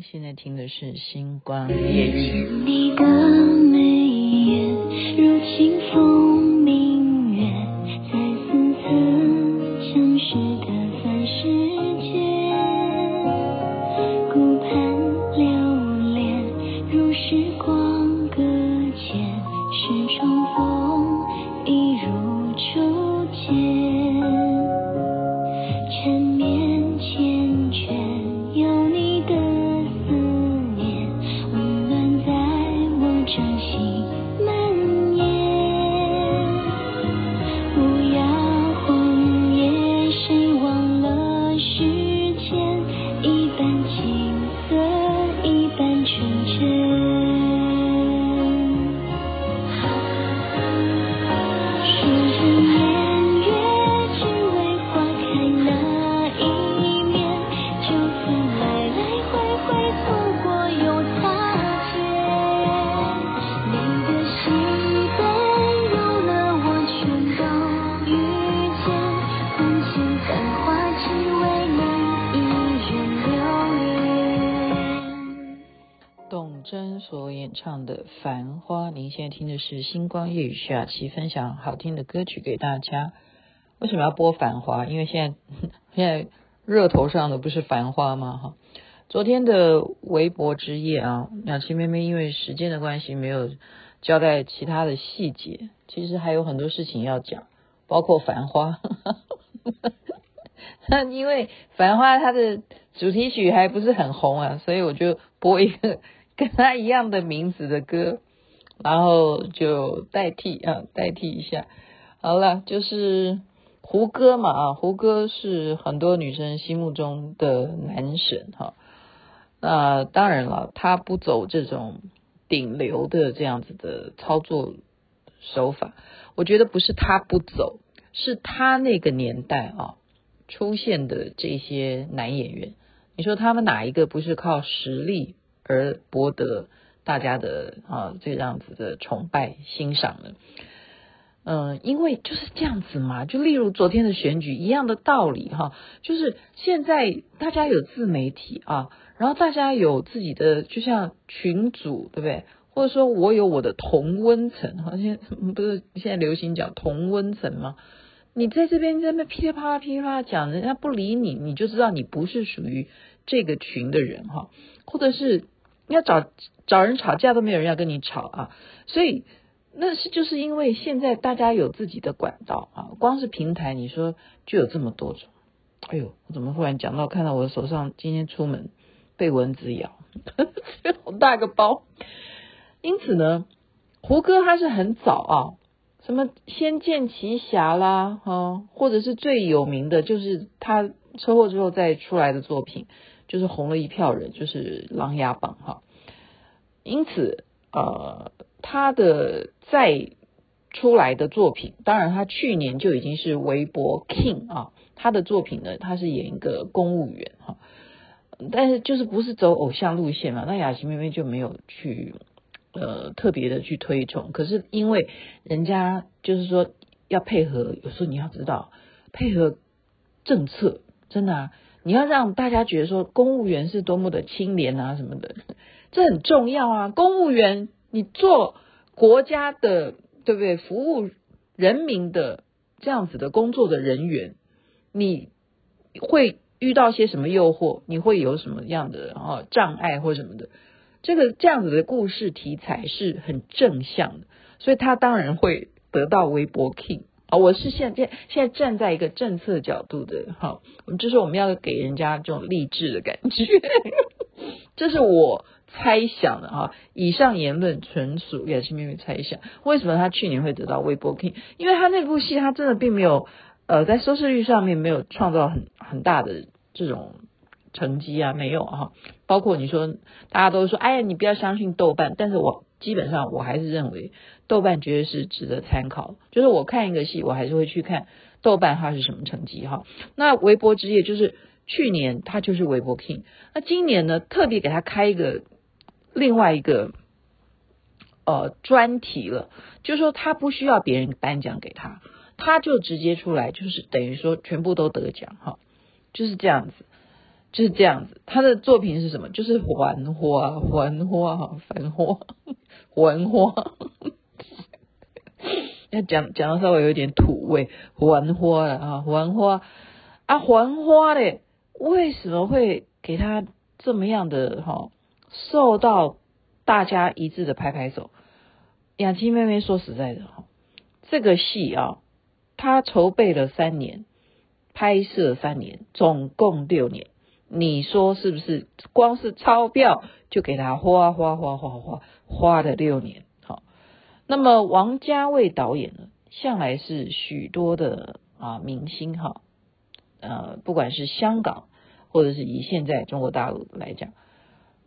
现在听的是《星光夜语》。你的眉眼如清风明月，所演唱的《繁花》，您现在听的是星光夜语徐雅琪分享好听的歌曲给大家。为什么要播《繁花》？因为现在现在热头上的不是《繁花》吗？哈，昨天的微博之夜啊，雅琪妹妹因为时间的关系没有交代其他的细节，其实还有很多事情要讲，包括《繁花》。因为《繁花》它的主题曲还不是很红啊，所以我就播一个。跟他一样的名字的歌，然后就代替啊，代替一下。好了，就是胡歌嘛啊，胡歌是很多女生心目中的男神哈。那当然了，他不走这种顶流的这样子的操作手法。我觉得不是他不走，是他那个年代啊出现的这些男演员，你说他们哪一个不是靠实力？而博得大家的啊这样子的崇拜欣赏呢？嗯，因为就是这样子嘛，就例如昨天的选举一样的道理哈，就是现在大家有自媒体啊，然后大家有自己的，就像群组对不对？或者说我有我的同温层，好像不是现在流行讲同温层吗？你在这边在那噼里啪啦噼里啪啦讲，人家不理你，你就知道你不是属于这个群的人哈，或者是。要找找人吵架都没有人要跟你吵啊，所以那是就是因为现在大家有自己的管道啊，光是平台你说就有这么多种。哎呦，我怎么忽然讲到看到我的手上今天出门被蚊子咬，好大个包。因此呢，胡歌他是很早啊，什么《仙剑奇侠》啦，哈，或者是最有名的就是他车祸之后再出来的作品。就是红了一票人，就是《琅琊榜》哈，因此呃，他的再出来的作品，当然他去年就已经是微博 King 啊，他的作品呢，他是演一个公务员哈，但是就是不是走偶像路线嘛，那雅琪妹妹就没有去呃特别的去推崇，可是因为人家就是说要配合，有时候你要知道配合政策，真的啊。你要让大家觉得说公务员是多么的清廉啊什么的，这很重要啊！公务员你做国家的对不对？服务人民的这样子的工作的人员，你会遇到些什么诱惑？你会有什么样的啊障碍或什么的？这个这样子的故事题材是很正向的，所以他当然会得到微博 King。啊，我是现在现在站在一个政策角度的，哈，我们就是我们要给人家这种励志的感觉，这是我猜想的哈。以上言论纯属也是妹妹猜想。为什么他去年会得到微博 King？因为他那部戏他真的并没有，呃，在收视率上面没有创造很很大的这种成绩啊，没有哈。包括你说大家都说，哎呀，你不要相信豆瓣，但是我基本上我还是认为。豆瓣绝对是值得参考，就是我看一个戏，我还是会去看豆瓣它是什么成绩哈。那微博之夜就是去年它就是微博 King，那今年呢特别给他开一个另外一个呃专题了，就是说他不需要别人颁奖给他，他就直接出来，就是等于说全部都得奖哈，就是这样子。就是这样子。他的作品是什么？就是还花，还花，还花，还花。要讲讲的稍微有点土味，还花了啊，还花啊，还花嘞，为什么会给他这么样的哈？受到大家一致的拍拍手。雅琪妹妹说实在的哈，这个戏啊，她筹备了三年，拍摄三年，总共六年，你说是不是？光是钞票就给他花花花花花花了六年。那么王家卫导演呢，向来是许多的啊明星哈，呃，不管是香港或者是以现在中国大陆来讲，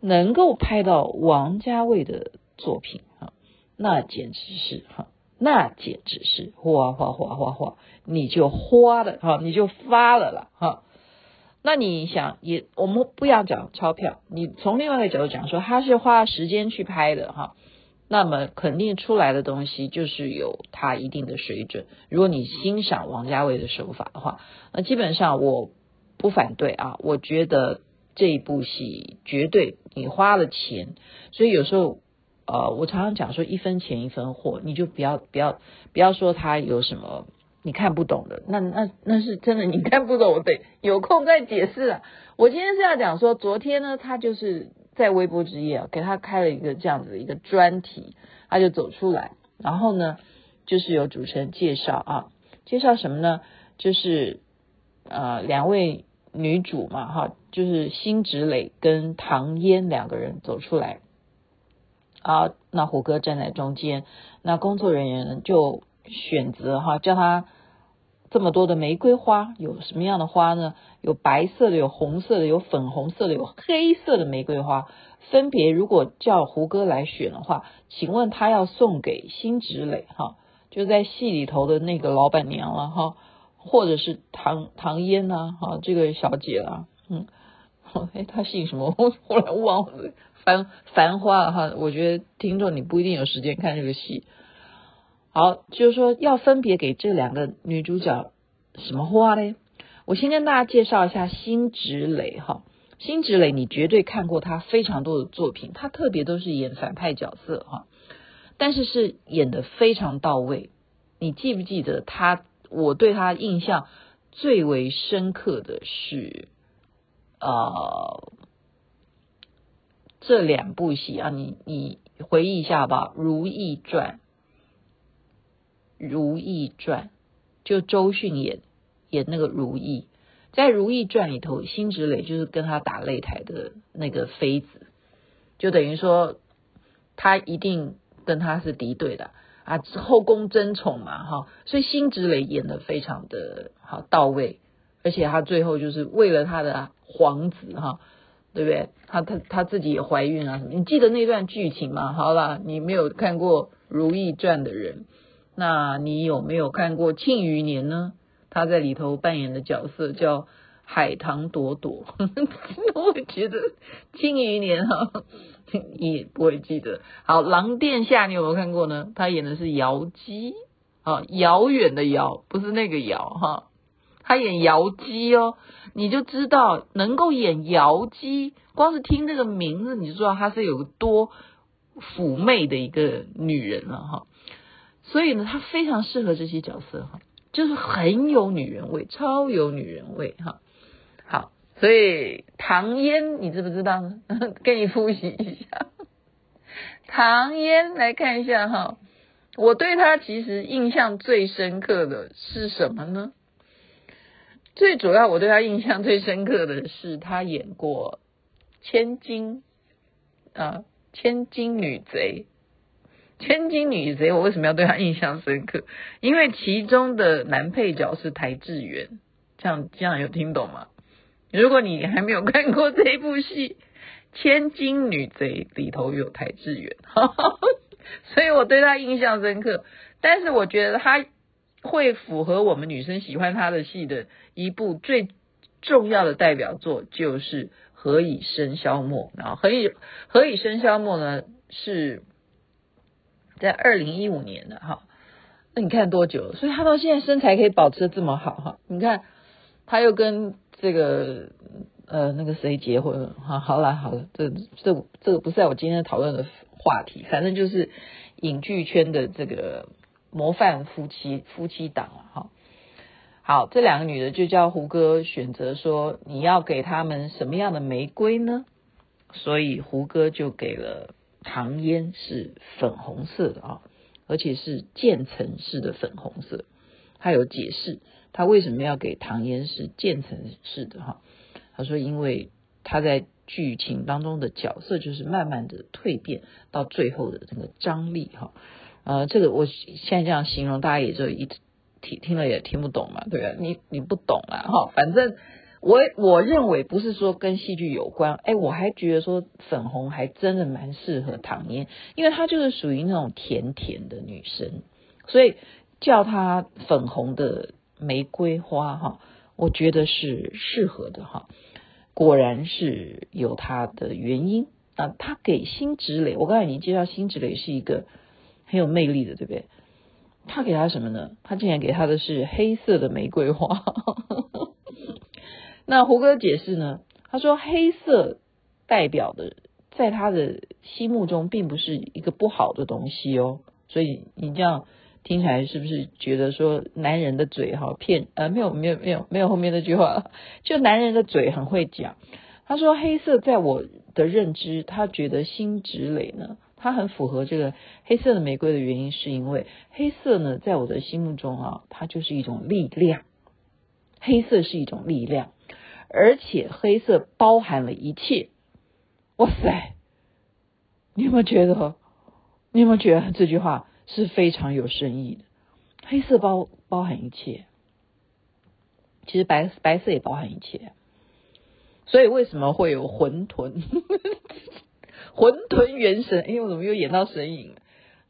能够拍到王家卫的作品哈，那简直是哈，那简直是哗哗哗哗哗，你就花了哈，你就发了啦哈。那你想也，我们不要讲钞票，你从另外一个角度讲说，他是花时间去拍的哈。那么肯定出来的东西就是有它一定的水准。如果你欣赏王家卫的手法的话，那基本上我不反对啊。我觉得这一部戏绝对你花了钱，所以有时候呃，我常常讲说一分钱一分货，你就不要不要不要说他有什么你看不懂的，那那那是真的你看不懂，我得有空再解释啊。我今天是要讲说，昨天呢，他就是。在微博之夜啊，给他开了一个这样子的一个专题，他就走出来，然后呢，就是有主持人介绍啊，介绍什么呢？就是呃两位女主嘛，哈，就是辛芷蕾跟唐嫣两个人走出来，啊，那虎哥站在中间，那工作人员就选择哈，叫他。这么多的玫瑰花，有什么样的花呢？有白色的，有红色的，有粉红色的，有黑色的玫瑰花。分别，如果叫胡歌来选的话，请问他要送给辛芷蕾哈，就在戏里头的那个老板娘了哈，或者是唐唐嫣呐哈，这个小姐啦，嗯，哎，她姓什么？我后来忘了。繁繁花哈，我觉得听众你不一定有时间看这个戏。好，就是说要分别给这两个女主角什么花呢？我先跟大家介绍一下辛芷蕾哈，辛芷蕾你绝对看过她非常多的作品，她特别都是演反派角色哈，但是是演的非常到位。你记不记得她？我对她印象最为深刻的是，呃，这两部戏啊，你你回忆一下吧，《如懿传》。《如懿传》就周迅演演那个如懿，在《如懿传》里头，辛芷蕾就是跟他打擂台的那个妃子，就等于说他一定跟他是敌对的啊，后宫争宠嘛，哈，所以辛芷蕾演的非常的好到位，而且他最后就是为了他的皇子哈，对不对？她她她自己也怀孕啊什么？你记得那段剧情吗？好了，你没有看过《如懿传》的人。那你有没有看过《庆余年》呢？他在里头扮演的角色叫海棠朵朵，我觉得《庆余年》哈，你也不会记得。好，《狼殿下》你有没有看过呢？他演的是瑶姬啊，遥远的遥，不是那个遥哈，他演瑶姬哦，你就知道能够演瑶姬，光是听这个名字你就知道她是有多妩媚的一个女人了哈。所以呢，她非常适合这些角色哈，就是很有女人味，超有女人味哈。好，所以唐嫣你知不知道呢？给你复习一下，唐嫣来看一下哈。我对她其实印象最深刻的是什么呢？最主要我对她印象最深刻的是她演过千金啊，千金女贼。千金女贼，我为什么要对她印象深刻？因为其中的男配角是邰智源，这样这样有听懂吗？如果你还没有看过这部戏，《千金女贼》里头有邰智源，所以我对她印象深刻。但是我觉得她会符合我们女生喜欢她的戏的一部最重要的代表作就是《何以笙箫默》。然后《何以何以笙箫默》呢是。在二零一五年的哈，那你看多久？所以他到现在身材可以保持得这么好哈。你看，他又跟这个呃那个谁结婚了，哈，好了好了，这这这个不是在我今天讨论的话题，反正就是影剧圈的这个模范夫妻夫妻档了哈。好，这两个女的就叫胡歌选择说，你要给他们什么样的玫瑰呢？所以胡歌就给了唐嫣是粉红色的啊，而且是渐层式的粉红色。他有解释他为什么要给唐嫣是渐层式的哈。他说，因为他在剧情当中的角色就是慢慢的蜕变到最后的这个张力哈。呃，这个我现在这样形容，大家也就一听听了也听不懂嘛，对吧？你你不懂啊哈，反正。我我认为不是说跟戏剧有关，哎，我还觉得说粉红还真的蛮适合唐嫣，因为她就是属于那种甜甜的女生，所以叫她粉红的玫瑰花哈，我觉得是适合的哈。果然是有她的原因啊，她给辛芷蕾，我刚才已经介绍辛芷蕾是一个很有魅力的，对不对？他给她什么呢？他竟然给她的是黑色的玫瑰花。那胡歌解释呢？他说黑色代表的，在他的心目中并不是一个不好的东西哦。所以你这样听起来是不是觉得说男人的嘴哈骗？呃，没有没有没有没有后面那句话，就男人的嘴很会讲。他说黑色在我的认知，他觉得辛芷蕾呢，他很符合这个黑色的玫瑰的原因，是因为黑色呢，在我的心目中啊，它就是一种力量。黑色是一种力量。而且黑色包含了一切，哇塞！你有没有觉得？你有没有觉得这句话是非常有深意的？黑色包包含一切，其实白白色也包含一切。所以为什么会有混沌？混沌元神？哎，我怎么又演到神隐了？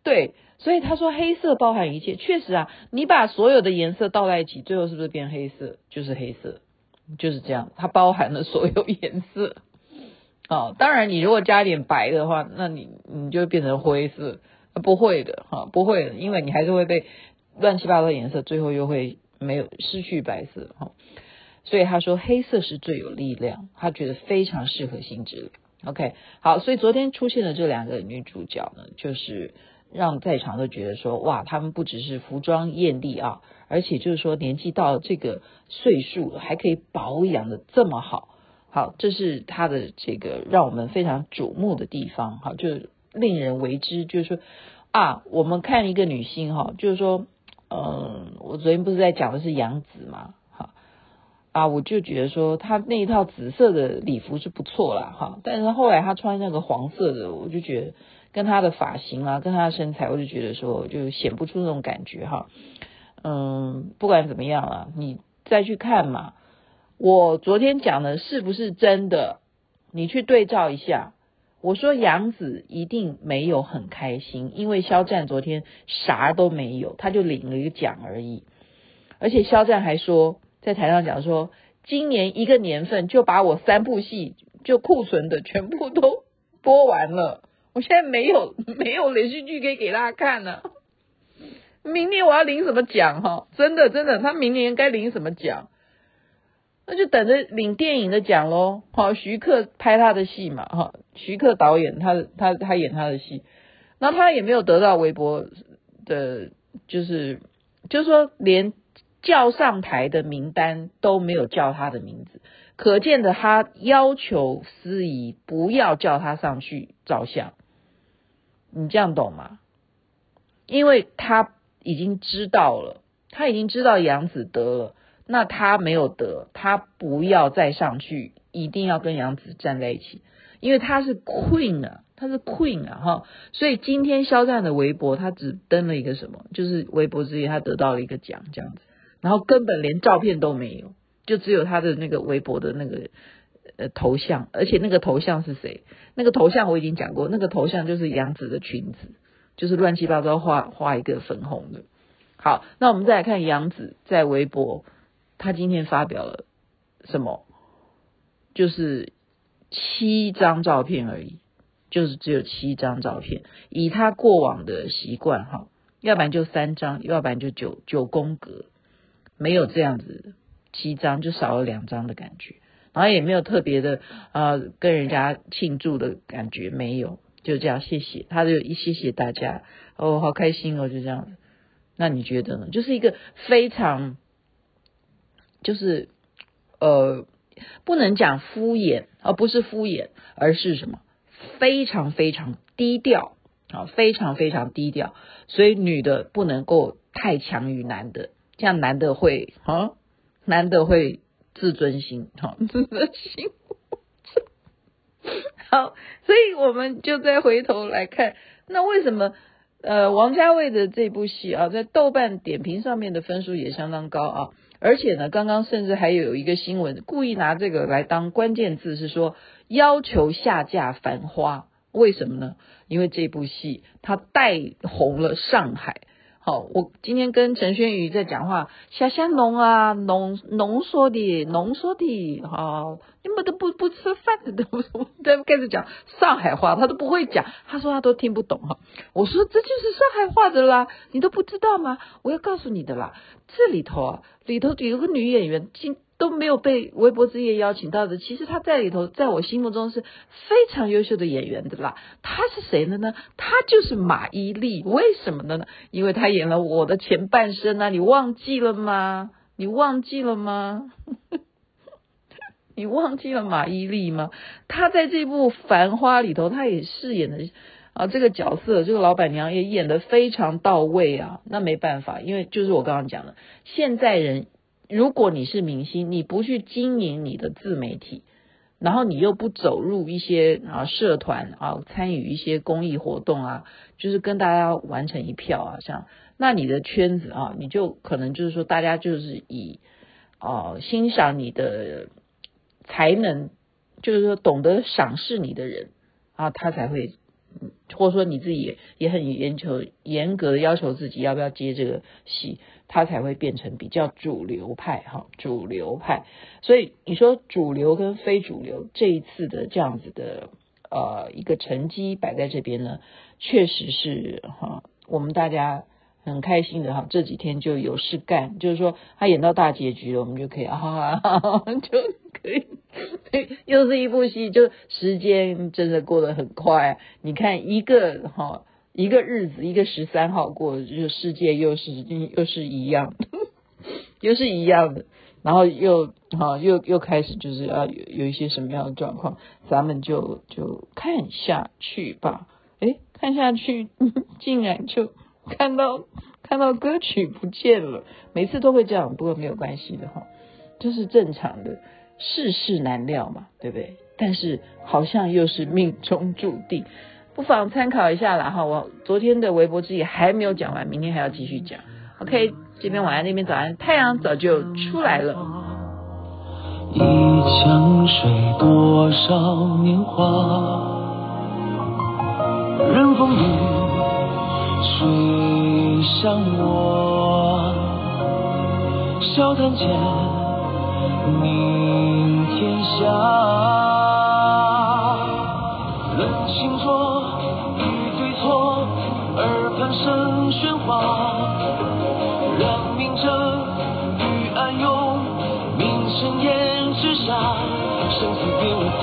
对，所以他说黑色包含一切，确实啊，你把所有的颜色倒在一起，最后是不是变黑色？就是黑色。就是这样，它包含了所有颜色。哦，当然，你如果加一点白的话，那你你就变成灰色。不会的，哈，不会的，因为你还是会被乱七八糟颜色，最后又会没有失去白色，哈。所以他说黑色是最有力量，他觉得非常适合辛芷蕾。OK，好，所以昨天出现的这两个女主角呢，就是让在场都觉得说，哇，她们不只是服装艳丽啊。而且就是说，年纪到这个岁数还可以保养的这么好，好，这是他的这个让我们非常瞩目的地方，好，就令人为之，就是说啊，我们看一个女星哈，就是说，嗯，我昨天不是在讲的是杨紫嘛，哈，啊，我就觉得说她那一套紫色的礼服是不错啦，哈，但是后来她穿那个黄色的，我就觉得跟他的发型啊，跟他的身材，我就觉得说就显不出那种感觉哈。嗯，不管怎么样啊，你再去看嘛。我昨天讲的是不是真的？你去对照一下。我说杨紫一定没有很开心，因为肖战昨天啥都没有，他就领了一个奖而已。而且肖战还说，在台上讲说，今年一个年份就把我三部戏就库存的全部都播完了，我现在没有 没有连续剧可以给大家看了。明年我要领什么奖哈？真的真的，他明年该领什么奖？那就等着领电影的奖喽。好，徐克拍他的戏嘛，哈，徐克导演他他他演他的戏，那他也没有得到微博的，就是就是说连叫上台的名单都没有叫他的名字，可见的他要求司仪不要叫他上去照相。你这样懂吗？因为他。已经知道了，他已经知道杨紫得了，那他没有得，他不要再上去，一定要跟杨紫站在一起，因为他是 queen 啊，他是 queen 啊哈，所以今天肖战的微博他只登了一个什么，就是微博之夜他得到了一个奖这样子，然后根本连照片都没有，就只有他的那个微博的那个呃头像，而且那个头像是谁？那个头像我已经讲过，那个头像就是杨紫的裙子。就是乱七八糟画画一个粉红的。好，那我们再来看杨紫在微博，她今天发表了什么？就是七张照片而已，就是只有七张照片。以她过往的习惯哈，要不然就三张，要不然就九九宫格，没有这样子七张，就少了两张的感觉。然后也没有特别的呃跟人家庆祝的感觉，没有，就这样谢谢，他就一谢谢大家，哦，好开心哦，就这样。那你觉得呢？就是一个非常，就是呃，不能讲敷衍，而不是敷衍，而是什么？非常非常低调啊，非常非常低调。所以女的不能够太强于男的，这样男的会啊，男的会自尊心哈，自尊心。好，所以我们就再回头来看，那为什么？呃，王家卫的这部戏啊，在豆瓣点评上面的分数也相当高啊，而且呢，刚刚甚至还有一个新闻，故意拿这个来当关键字，是说要求下架《繁花》，为什么呢？因为这部戏它带红了上海。好，我今天跟陈轩宇在讲话，小香浓啊，浓浓缩的，浓缩的，好，你们都不不吃饭的，都不都开始讲上海话，他都不会讲，他说他都听不懂哈。我说这就是上海话的啦，你都不知道吗？我要告诉你的啦，这里头啊，里头有个女演员，今。都没有被微博之夜邀请到的，其实他在里头，在我心目中是非常优秀的演员的啦。他是谁的呢？他就是马伊琍。为什么呢？因为他演了我的前半生啊！你忘记了吗？你忘记了吗？你忘记了马伊琍吗？他在这部《繁花》里头，他也饰演的啊这个角色，这个老板娘也演得非常到位啊。那没办法，因为就是我刚刚讲的，现在人。如果你是明星，你不去经营你的自媒体，然后你又不走入一些啊社团啊，参与一些公益活动啊，就是跟大家完成一票啊，像那你的圈子啊，你就可能就是说，大家就是以啊欣赏你的才能，就是说懂得赏识你的人啊，他才会。或者说你自己也也很严求严格的要求自己要不要接这个戏，他才会变成比较主流派哈，主流派。所以你说主流跟非主流这一次的这样子的呃一个成绩摆在这边呢，确实是哈，我们大家。很开心的哈，这几天就有事干，就是说他演到大结局了，我们就可以啊，就可以，又是一部戏，就时间真的过得很快。你看一个哈，一个日子，一个十三号过，就世界又是又是一样，又是一样的，然后又哈又又开始就是要有有一些什么样的状况，咱们就就看下去吧。诶，看下去，竟然就。看到看到歌曲不见了，每次都会这样，不过没有关系的哈，就是正常的，世事难料嘛，对不对？但是好像又是命中注定，不妨参考一下啦哈。我昨天的微博之夜还没有讲完，明天还要继续讲。OK，这边晚安，那边早安，太阳早就出来了。一江水多少年华，任风雨。吹向我，笑谈间，明天下。论清浊，与对错，耳畔声喧哗，让明争与暗涌，明生烟之下，生死别无。